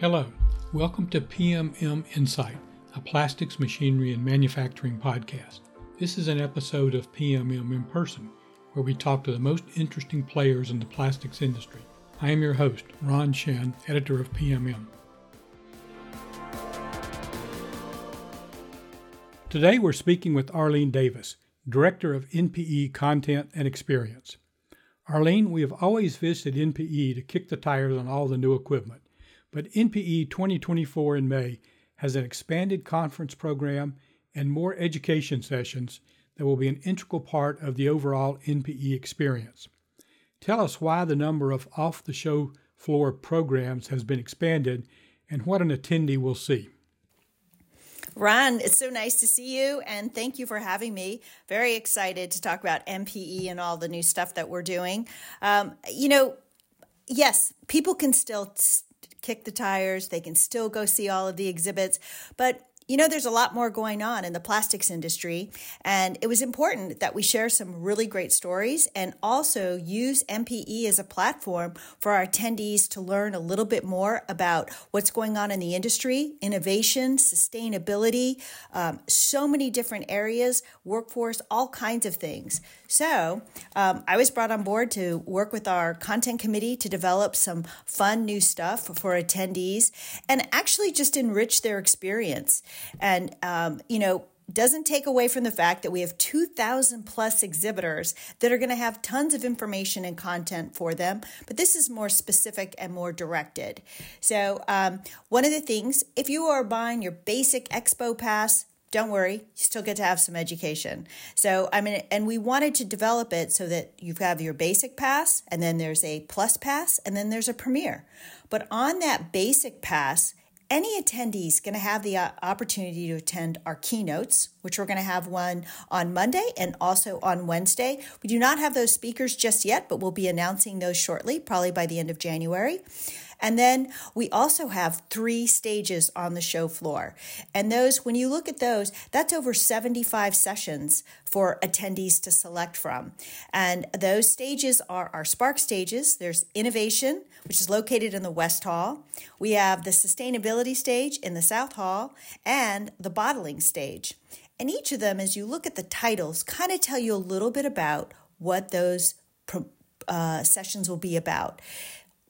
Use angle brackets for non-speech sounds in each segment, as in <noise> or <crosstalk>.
Hello, welcome to PMM Insight, a plastics, machinery, and manufacturing podcast. This is an episode of PMM in person, where we talk to the most interesting players in the plastics industry. I am your host, Ron Shinn, editor of PMM. Today we're speaking with Arlene Davis, Director of NPE Content and Experience. Arlene, we have always visited NPE to kick the tires on all the new equipment but NPE 2024 in May has an expanded conference program and more education sessions that will be an integral part of the overall NPE experience. Tell us why the number of off the show floor programs has been expanded and what an attendee will see. Ron, it's so nice to see you and thank you for having me. Very excited to talk about NPE and all the new stuff that we're doing. Um, you know, yes, people can still kick the tires. They can still go see all of the exhibits. But you know, there's a lot more going on in the plastics industry, and it was important that we share some really great stories and also use NPE as a platform for our attendees to learn a little bit more about what's going on in the industry, innovation, sustainability, um, so many different areas, workforce, all kinds of things. So um, I was brought on board to work with our content committee to develop some fun new stuff for attendees and actually just enrich their experience. And, um, you know, doesn't take away from the fact that we have 2,000 plus exhibitors that are going to have tons of information and content for them, but this is more specific and more directed. So, um, one of the things, if you are buying your basic expo pass, don't worry, you still get to have some education. So, I mean, and we wanted to develop it so that you have your basic pass, and then there's a plus pass, and then there's a premier. But on that basic pass, any attendee is going to have the uh, opportunity to attend our keynotes, which we're going to have one on Monday and also on Wednesday. We do not have those speakers just yet, but we'll be announcing those shortly, probably by the end of January. And then we also have three stages on the show floor. And those, when you look at those, that's over 75 sessions for attendees to select from. And those stages are our Spark stages. There's innovation, which is located in the West Hall. We have the sustainability stage in the South Hall and the bottling stage. And each of them, as you look at the titles, kind of tell you a little bit about what those uh, sessions will be about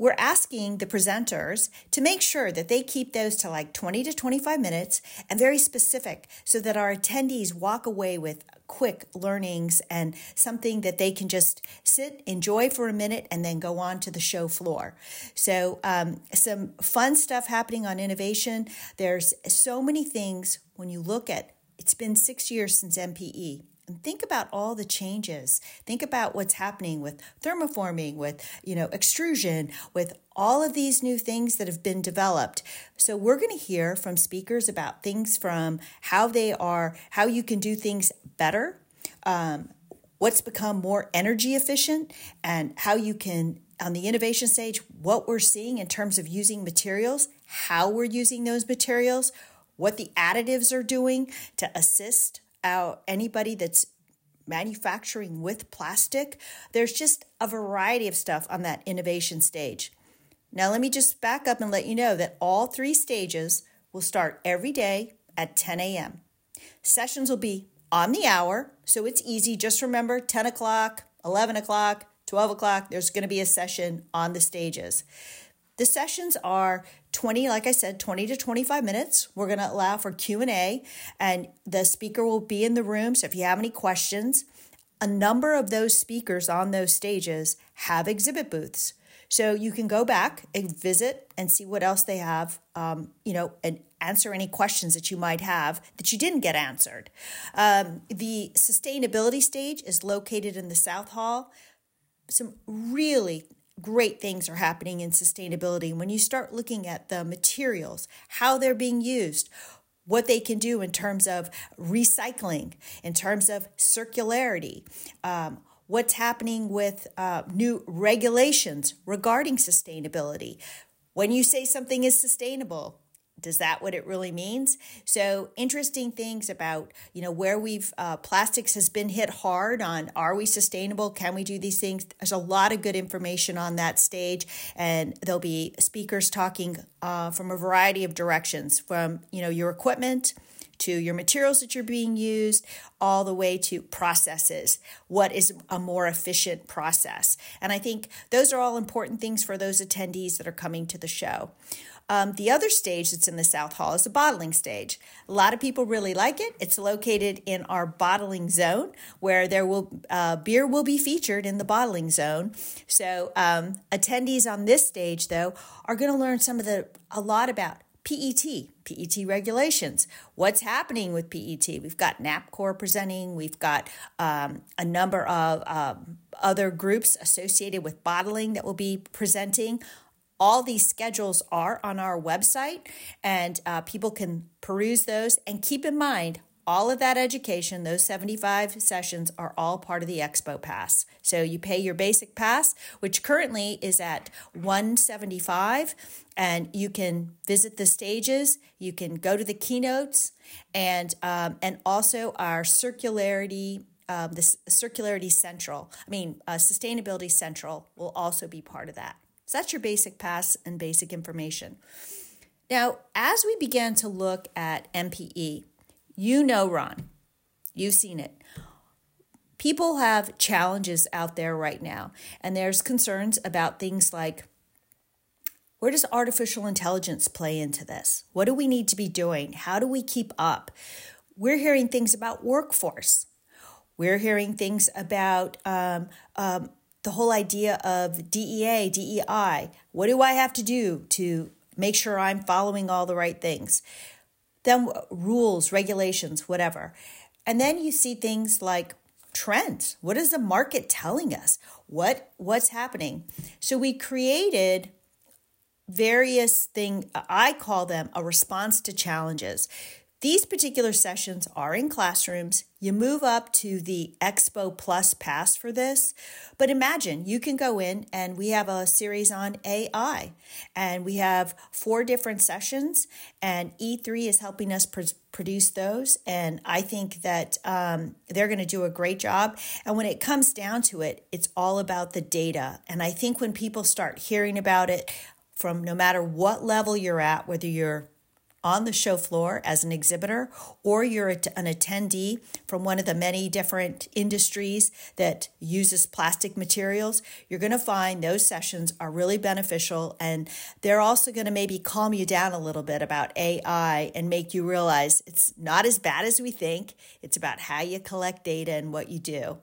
we're asking the presenters to make sure that they keep those to like 20 to 25 minutes and very specific so that our attendees walk away with quick learnings and something that they can just sit, enjoy for a minute, and then go on to the show floor. So, um, some fun stuff happening on innovation. There's so many things when you look at it's been six years since NPE. And think about all the changes. Think about what's happening with thermoforming, with, you know, extrusion, with all of these new things that have been developed. So we're going to hear from speakers about things from how they are, how you can do things better, um, what's become more energy efficient, and how you can on the innovation stage, what we're seeing in terms of using materials, how we're using those materials, what the additives are doing to assist out anybody that's manufacturing with plastic. There's just a variety of stuff on that innovation stage. Now, let me just back up and let you know that all three stages will start every day at 10 a.m. Sessions will be on the hour, so it's easy. Just remember 10 o'clock, 11 o'clock, 12 o'clock, there's going to be a session on the stages. The sessions are 20 like I said 20 to 25 minutes. We're going to allow for Q&A and the speaker will be in the room so if you have any questions, a number of those speakers on those stages have exhibit booths. So you can go back and visit and see what else they have, um, you know, and answer any questions that you might have that you didn't get answered. Um, the sustainability stage is located in the South Hall. Some really great things are happening in sustainability. When you start looking at the materials, how they're being used, what they can do in terms of recycling, in terms of circularity, um, what's happening with uh, new regulations regarding sustainability. When you say something is sustainable, does that what it really means so interesting things about you know where we've uh, plastics has been hit hard on are we sustainable can we do these things there's a lot of good information on that stage and there'll be speakers talking uh, from a variety of directions from you know your equipment to your materials that you're being used, all the way to processes. What is a more efficient process? And I think those are all important things for those attendees that are coming to the show. Um, the other stage that's in the South Hall is the bottling stage. A lot of people really like it. It's located in our bottling zone, where there will uh, beer will be featured in the bottling zone. So um, attendees on this stage, though, are going to learn some of the a lot about PET, PET regulations. What's happening with PET? We've got NAPCOR presenting. We've got um, a number of um, other groups associated with bottling that will be presenting. All these schedules are on our website, and uh, people can peruse those. And keep in mind, all of that education, those 75 sessions, are all part of the Expo Pass. So you pay your basic pass, which currently is at 175, and you can visit the stages. You can go to the keynotes, and um, and also our circularity um, the Circularity Central, I mean, uh, Sustainability Central will also be part of that. So that's your basic pass and basic information. Now, as we began to look at NPE, you know, Ron, you've seen it. People have challenges out there right now, and there's concerns about things like where does artificial intelligence play into this? What do we need to be doing? How do we keep up? We're hearing things about workforce. We're hearing things about um, um, the whole idea of DEA, DEI. What do I have to do to make sure I'm following all the right things? Then rules, regulations, whatever. And then you see things like trends. What is the market telling us? What what's happening? So we created various thing I call them a response to challenges. These particular sessions are in classrooms. You move up to the Expo Plus Pass for this. But imagine you can go in and we have a series on AI and we have four different sessions and E3 is helping us pr- produce those. And I think that um, they're going to do a great job. And when it comes down to it, it's all about the data. And I think when people start hearing about it from no matter what level you're at, whether you're on the show floor as an exhibitor, or you're an attendee from one of the many different industries that uses plastic materials, you're going to find those sessions are really beneficial. And they're also going to maybe calm you down a little bit about AI and make you realize it's not as bad as we think. It's about how you collect data and what you do.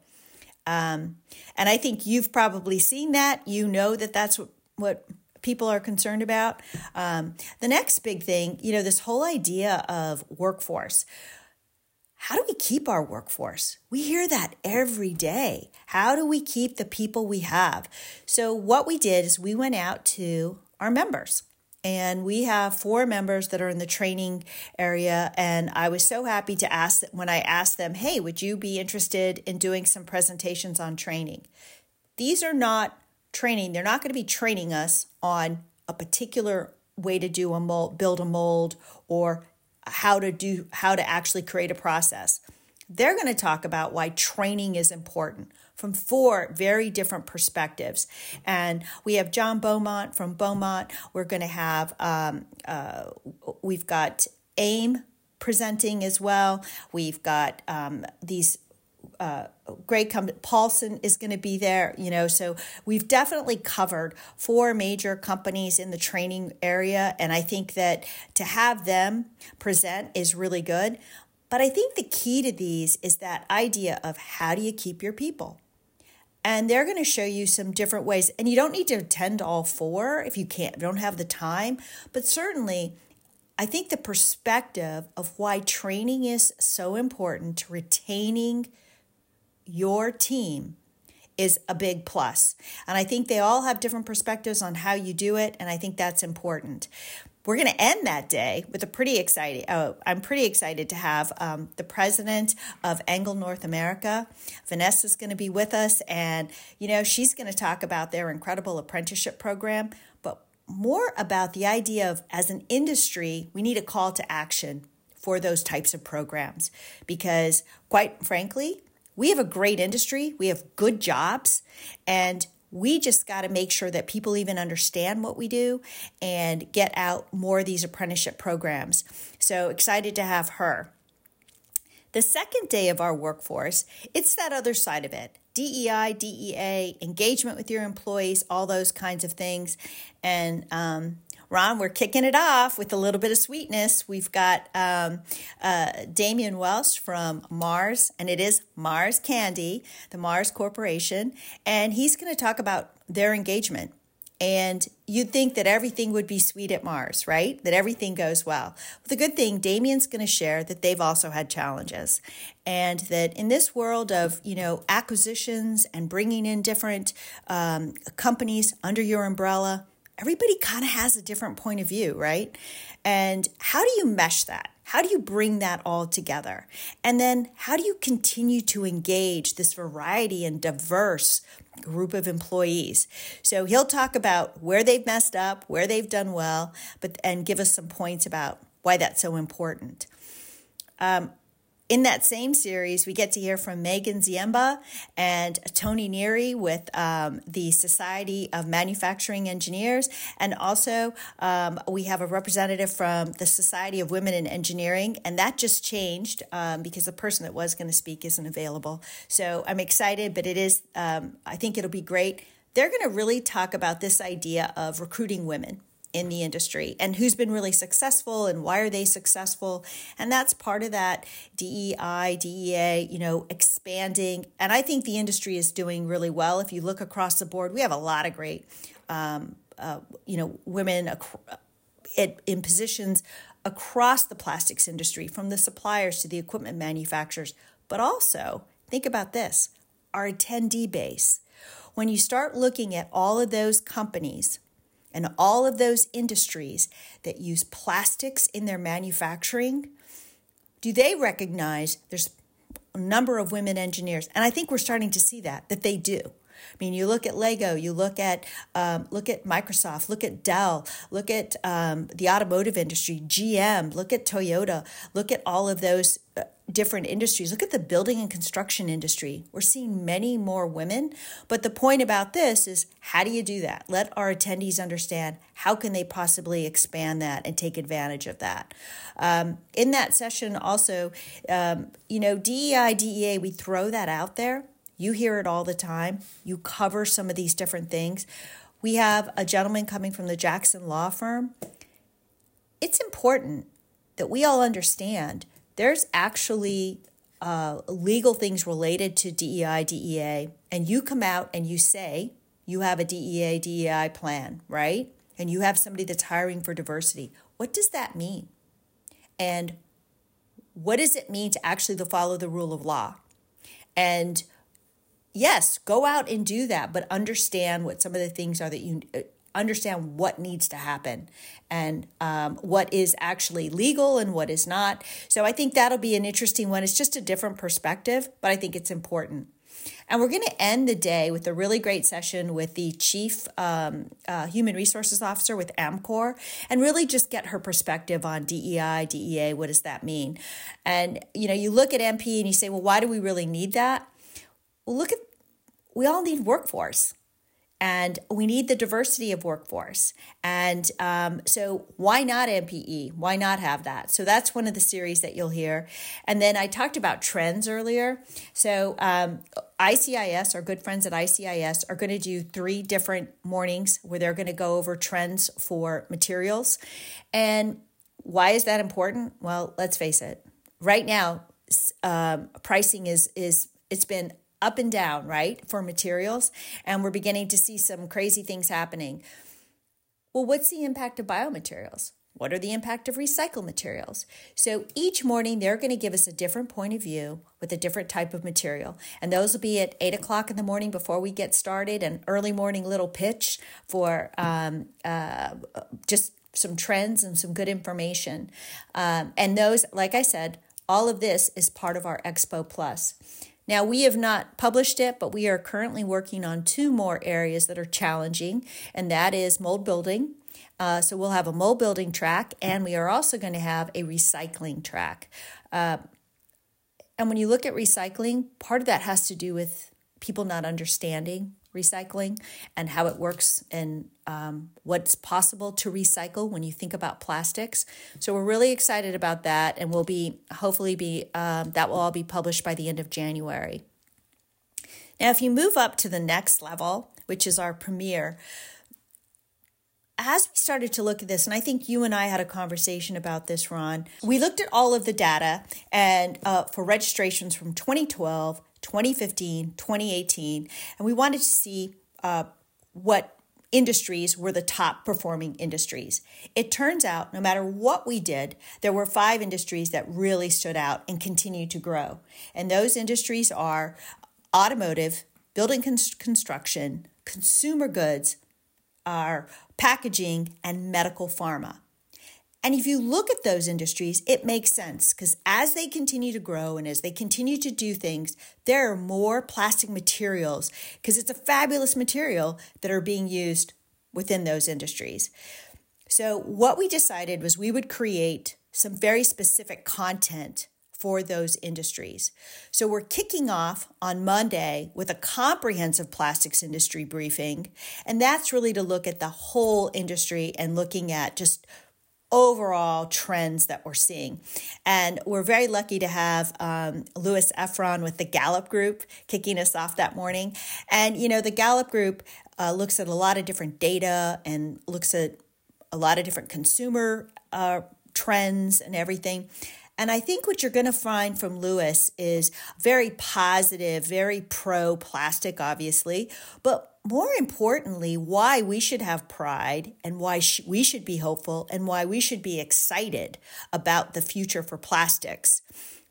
Um, and I think you've probably seen that. You know that that's what, what people are concerned about. Um, the next big thing, you know, this whole idea of workforce. How do we keep our workforce? We hear that every day. How do we keep the people we have? So, what we did is we went out to our members and we have four members that are in the training area and i was so happy to ask when i asked them hey would you be interested in doing some presentations on training these are not training, they're not going to be training us on a particular way to do a mold, build a mold or how to do how to actually create a process. They're going to talk about why training is important from four very different perspectives. And we have John Beaumont from Beaumont. We're going to have, um, uh, we've got AIM presenting as well. We've got um, these uh, Greg come Paulson is going to be there, you know. So we've definitely covered four major companies in the training area, and I think that to have them present is really good. But I think the key to these is that idea of how do you keep your people? And they're going to show you some different ways. And you don't need to attend all four if you can't, if you don't have the time. But certainly, I think the perspective of why training is so important to retaining your team is a big plus. And I think they all have different perspectives on how you do it. And I think that's important. We're going to end that day with a pretty exciting. Oh, I'm pretty excited to have um, the president of ENGEL North America. Vanessa's going to be with us, and you know she's going to talk about their incredible apprenticeship program. But more about the idea of as an industry, we need a call to action for those types of programs because, quite frankly, we have a great industry, we have good jobs, and we just got to make sure that people even understand what we do and get out more of these apprenticeship programs. So excited to have her. The second day of our workforce, it's that other side of it. DEI, DEA, engagement with your employees, all those kinds of things. And um, Ron, we're kicking it off with a little bit of sweetness. We've got um, uh, Damian Welsh from Mars, and it is Mars Candy, the Mars Corporation, and he's going to talk about their engagement. And you'd think that everything would be sweet at Mars, right? That everything goes well. the good thing, Damien's going to share that they've also had challenges, and that in this world of you know acquisitions and bringing in different um, companies under your umbrella, everybody kind of has a different point of view, right? And how do you mesh that? How do you bring that all together? And then how do you continue to engage this variety and diverse group of employees? So he'll talk about where they've messed up, where they've done well, but and give us some points about why that's so important. Um, in that same series, we get to hear from Megan Ziemba and Tony Neary with um, the Society of Manufacturing Engineers. And also, um, we have a representative from the Society of Women in Engineering. And that just changed um, because the person that was going to speak isn't available. So I'm excited, but it is, um, I think it'll be great. They're going to really talk about this idea of recruiting women in the industry and who's been really successful and why are they successful. And that's part of that DEI DEA you know expanding. And I think the industry is doing really well. If you look across the board we have a lot of great um, uh, you know women ac- in positions across the plastics industry from the suppliers to the equipment manufacturers. But also think about this our attendee base. When you start looking at all of those companies and all of those industries that use plastics in their manufacturing, do they recognize there's a number of women engineers? And I think we're starting to see that, that they do. I mean, you look at Lego, you look at um, look at Microsoft, look at Dell, look at um, the automotive industry, GM, look at Toyota, look at all of those different industries. Look at the building and construction industry. We're seeing many more women. But the point about this is how do you do that? Let our attendees understand how can they possibly expand that and take advantage of that. Um, in that session, also, um, you know, DEI, DEA, we throw that out there. You hear it all the time. You cover some of these different things. We have a gentleman coming from the Jackson Law Firm. It's important that we all understand there's actually uh, legal things related to DEI, DEA, and you come out and you say you have a DEA, DEI plan, right? And you have somebody that's hiring for diversity. What does that mean? And what does it mean to actually follow the rule of law? And yes, go out and do that, but understand what some of the things are that you understand what needs to happen and um, what is actually legal and what is not. So I think that'll be an interesting one. It's just a different perspective, but I think it's important. And we're going to end the day with a really great session with the Chief um, uh, Human Resources Officer with Amcor and really just get her perspective on DEI, DEA, what does that mean? And, you know, you look at MP and you say, well, why do we really need that? Well, look at, we all need workforce and we need the diversity of workforce. And um, so, why not NPE? Why not have that? So, that's one of the series that you'll hear. And then I talked about trends earlier. So, um, ICIS, our good friends at ICIS, are going to do three different mornings where they're going to go over trends for materials. And why is that important? Well, let's face it. Right now, um, pricing is is it's been up and down, right, for materials. And we're beginning to see some crazy things happening. Well, what's the impact of biomaterials? What are the impact of recycled materials? So each morning they're going to give us a different point of view with a different type of material. And those will be at eight o'clock in the morning before we get started, an early morning little pitch for um, uh, just some trends and some good information. Um, and those, like I said, all of this is part of our Expo Plus. Now, we have not published it, but we are currently working on two more areas that are challenging, and that is mold building. Uh, so we'll have a mold building track, and we are also going to have a recycling track. Uh, and when you look at recycling, part of that has to do with people not understanding recycling and how it works and um, what's possible to recycle when you think about plastics. So we're really excited about that, and we'll be hopefully be um, that will all be published by the end of January. Now, if you move up to the next level, which is our premiere, as we started to look at this, and I think you and I had a conversation about this, Ron, we looked at all of the data and uh, for registrations from 2012 2015, 2018, and we wanted to see uh, what industries were the top performing industries. It turns out, no matter what we did, there were five industries that really stood out and continue to grow. And those industries are automotive, building construction, consumer goods, our packaging, and medical pharma. And if you look at those industries, it makes sense because as they continue to grow and as they continue to do things, there are more plastic materials because it's a fabulous material that are being used within those industries. So, what we decided was we would create some very specific content for those industries. So, we're kicking off on Monday with a comprehensive plastics industry briefing. And that's really to look at the whole industry and looking at just overall trends that we're seeing. And we're very lucky to have um, Louis Ephron with the Gallup Group kicking us off that morning. And, you know, the Gallup Group uh, looks at a lot of different data and looks at a lot of different consumer uh, trends and everything. And I think what you're going to find from Louis is very positive, very pro plastic, obviously, but more importantly, why we should have pride and why sh- we should be hopeful and why we should be excited about the future for plastics.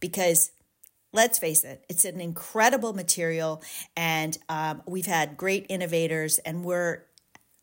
Because let's face it, it's an incredible material, and um, we've had great innovators, and we're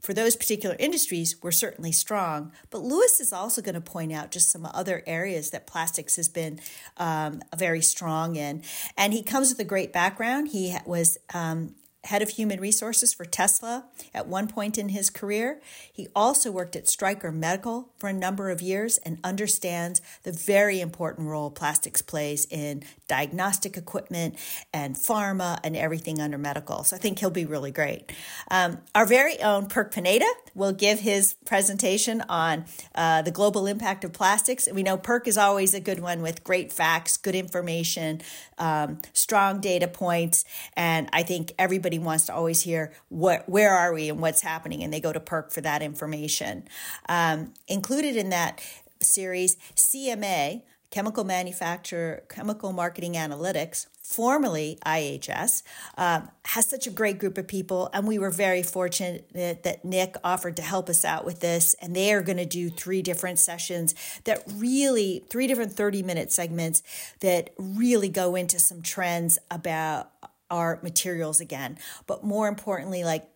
for those particular industries, we're certainly strong. But Lewis is also going to point out just some other areas that plastics has been um, very strong in. And he comes with a great background. He was um, head of human resources for Tesla at one point in his career. He also worked at Stryker Medical for a number of years and understands the very important role plastics plays in diagnostic equipment and pharma and everything under medical. So I think he'll be really great. Um, our very own Perc Pineda will give his presentation on uh, the global impact of plastics. We know Perk is always a good one with great facts, good information, um, strong data points. And I think everybody everybody wants to always hear what where are we and what's happening, and they go to Perc for that information. Um, included in that series, CMA, Chemical Manufacturer, Chemical Marketing Analytics, formerly IHS, um, has such a great group of people. And we were very fortunate that Nick offered to help us out with this. And they are going to do three different sessions that really, three different 30 minute segments that really go into some trends about our materials again. But more importantly, like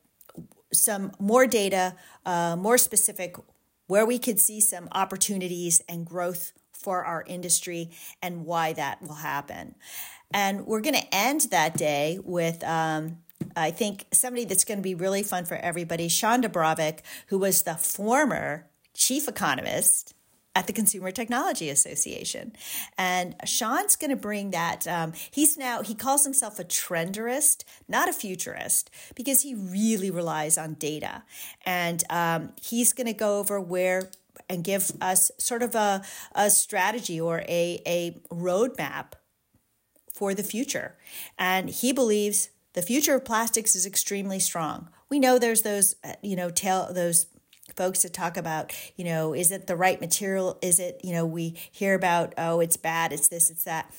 some more data, uh, more specific, where we could see some opportunities and growth for our industry and why that will happen. And we're going to end that day with. Um, I think somebody that's going to be really fun for everybody, Shawn DuBravac, who was the former chief economist at the Consumer Technology Association. And Shawn's going to bring that. Um, he's now, he calls himself a trenderist, not a futurist, because he really relies on data. And um, he's going to go over where and give us sort of a, a strategy or a, a roadmap for the future. And he believes the future of plastics is extremely strong. We know there's those, uh, you know, tail those folks that talk about, you know, is it the right material? Is it, you know, we hear about, oh, it's bad, it's this, it's that.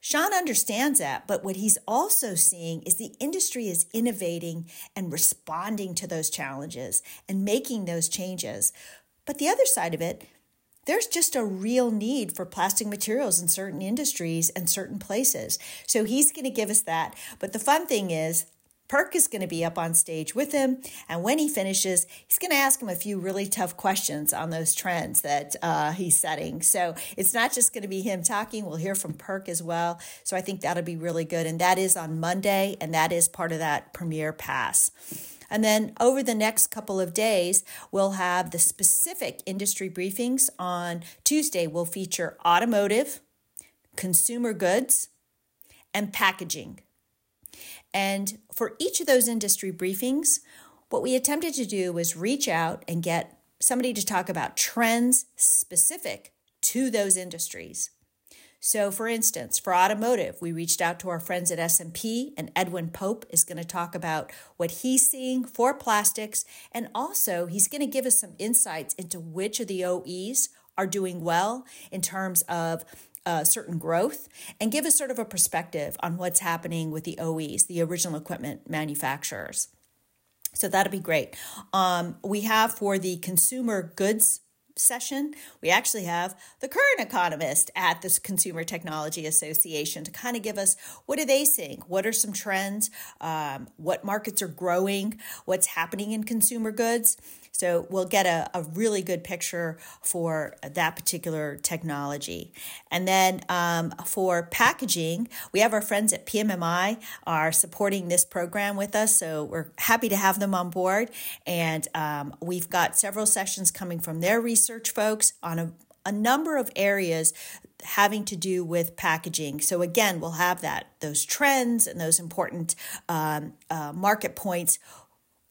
Shawn understands that, but what he's also seeing is the industry is innovating and responding to those challenges and making those changes. But the other side of it, there's just a real need for plastic materials in certain industries and certain places. So he's going to give us that. But the fun thing is, Perc is going to be up on stage with him. And when he finishes, he's going to ask him a few really tough questions on those trends that uh, he's setting. So it's not just going to be him talking. We'll hear from Perc as well. So I think that'll be really good. And that is on Monday, and that is part of that premiere Pass. And then over the next couple of days, we'll have the specific industry briefings. On Tuesday, we'll feature automotive, consumer goods, and packaging. And for each of those industry briefings, what we attempted to do was reach out and get somebody to talk about trends specific to those industries. So for instance, for automotive, we reached out to our friends at S&P and Edwin Pope is going to talk about what he's seeing for plastics and also he's going to give us some insights into which of the OEs are doing well in terms of uh, certain growth and give us sort of a perspective on what's happening with the OEs, the original equipment manufacturers. So that'll be great. Um, we have for the consumer goods session, we actually have the current economist at this Consumer Technology Association to kind of give us what are they seeing? What are some trends? Um, what markets are growing? What's happening in consumer goods? So we'll get a, a really good picture for that particular technology. And then um, for packaging, we have our friends at PMMI are supporting this program with us. So we're happy to have them on board. And um, we've got several sessions coming from their research folks on a, a number of areas having to do with packaging. So again, we'll have that those trends and those important um, uh, market points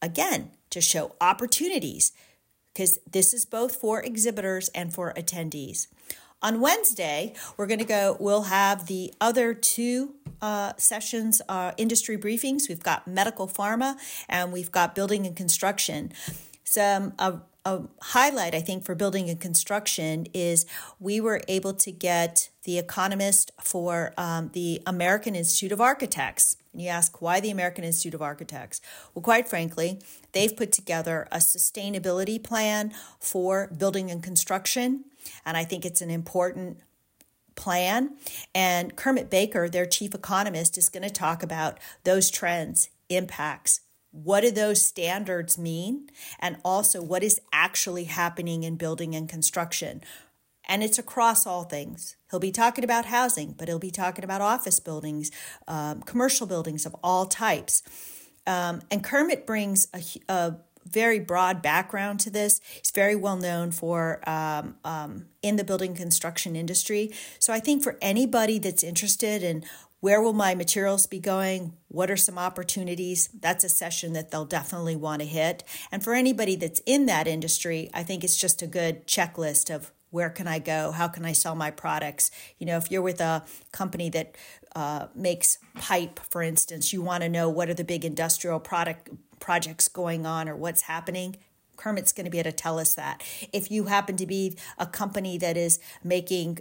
again to show opportunities because this is both for exhibitors and for attendees. On Wednesday, we're going to go, we'll have the other two uh, sessions, uh, industry briefings. We've got medical pharma and we've got building and construction. Some, a, a highlight, I think, for building and construction is we were able to get the economist for um, the American Institute of Architects. And you ask, why the American Institute of Architects? Well, quite frankly, they've put together a sustainability plan for building and construction. And I think it's an important plan. And Kermit Baker, their chief economist, is going to talk about those trends, impacts, what do those standards mean? And also, what is actually happening in building and construction? And it's across all things. He'll be talking about housing, but he'll be talking about office buildings, um, commercial buildings of all types. Um, and Kermit brings a, a, very broad background to this. He's very well known for um, um, in the building construction industry. So I think for anybody that's interested in where will my materials be going? What are some opportunities? That's a session that they'll definitely want to hit. And for anybody that's in that industry, I think it's just a good checklist of where can I go? How can I sell my products? You know, if you're with a company that uh, makes pipe, for instance, you want to know what are the big industrial product projects going on or what's happening. Kermit's going to be able to tell us that. If you happen to be a company that is making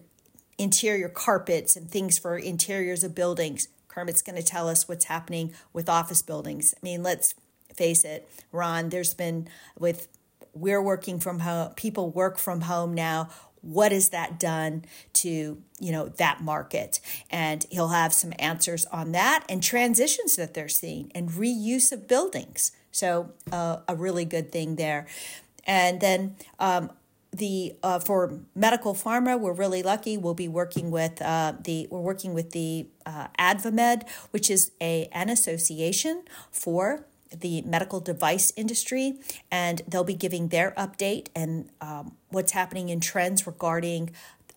interior carpets and things for interiors of buildings. Kermit's going to tell us what's happening with office buildings. I mean, let's face it, Ron, there's been with we're working from home, people work from home now. What has that done to, you know, that market? And he'll have some answers on that and transitions that they're seeing and reuse of buildings. So uh, a really good thing there. And then um, the uh, for medical pharma, we're really lucky. We'll be working with uh, the we're working with the uh, AdvaMed, which is a an association for the medical device industry, and they'll be giving their update and um, what's happening in trends regarding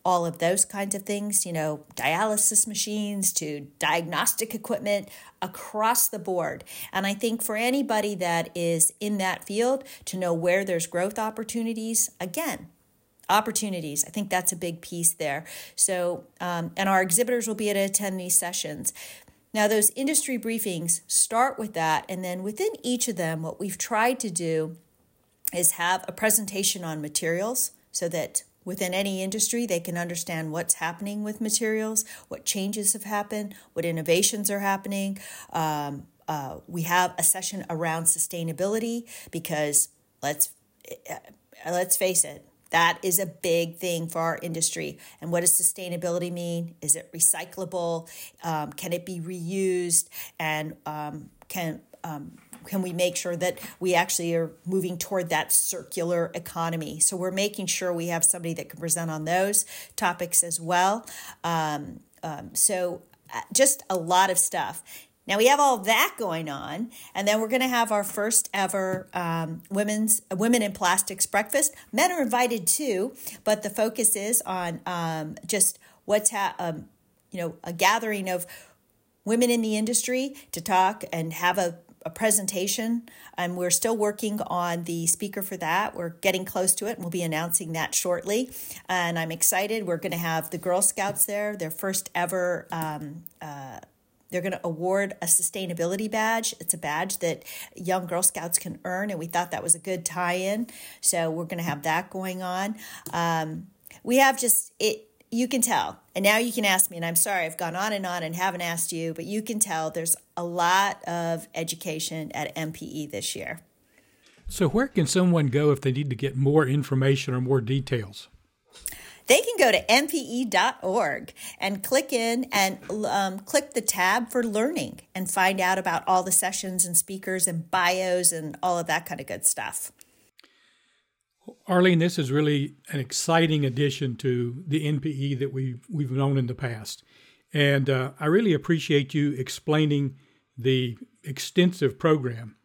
all of those kinds of things, you know, dialysis machines to diagnostic equipment across the board. And I think for anybody that is in that field to know where there's growth opportunities, again, opportunities. I think that's a big piece there. So, um, and our exhibitors will be able to attend these sessions. Now, those industry briefings start with that, and then within each of them, what we've tried to do is have a presentation on materials so that within any industry, they can understand what's happening with materials, what changes have happened, what innovations are happening. Um, uh, we have a session around sustainability because let's uh, let's face it, that is a big thing for our industry. And what does sustainability mean? Is it recyclable? Um, can it be reused? And um, can um, can we make sure that we actually are moving toward that circular economy? So we're making sure we have somebody that can present on those topics as well. Um, um, so uh, just a lot of stuff. Now we have all that going on, and then we're going to have our first ever um, women's women in plastics breakfast. Men are invited too, but the focus is on um, just what's ha- um, you know a gathering of women in the industry to talk and have a a presentation, and we're still working on the speaker for that. We're getting close to it, and we'll be announcing that shortly. And I'm excited. We're going to have the Girl Scouts there, their first ever. Um, uh, they're going to award a sustainability badge. It's a badge that young Girl Scouts can earn, and we thought that was a good tie in. So we're going to have that going on. Um, we have just it you can tell. And now you can ask me, and I'm sorry I've gone on and on and haven't asked you, but you can tell there's a lot of education at NPE this year. So, where can someone go if they need to get more information or more details? They can go to npe.org and click in and um, click the tab for learning and find out about all the sessions and speakers and bios and all of that kind of good stuff. Arlene, this is really an exciting addition to the NPE that we've, we've known in the past. And uh, I really appreciate you explaining the extensive program.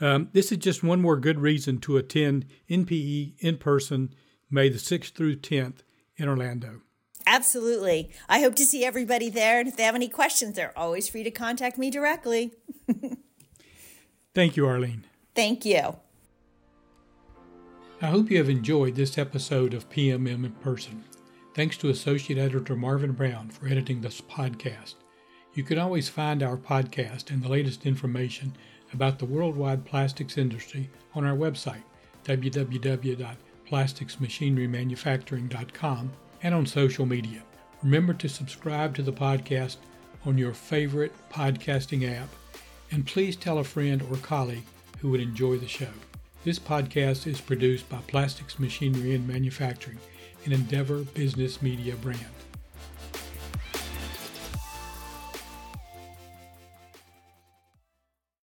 Um, this is just one more good reason to attend NPE in person May the 6th through 10th in Orlando. Absolutely. I hope to see everybody there. And if they have any questions, they're always free to contact me directly. <laughs> Thank you, Arlene. Thank you. I hope you have enjoyed this episode of PMM in Person. Thanks to Associate Editor Marvin Brown for editing this podcast. You can always find our podcast and the latest information about the worldwide plastics industry on our website, www.plasticsmachinerymanufacturing.com, and on social media. Remember to subscribe to the podcast on your favorite podcasting app, and please tell a friend or colleague who would enjoy the show. This podcast is produced by Plastics Machinery and Manufacturing, an Endeavor Business Media brand.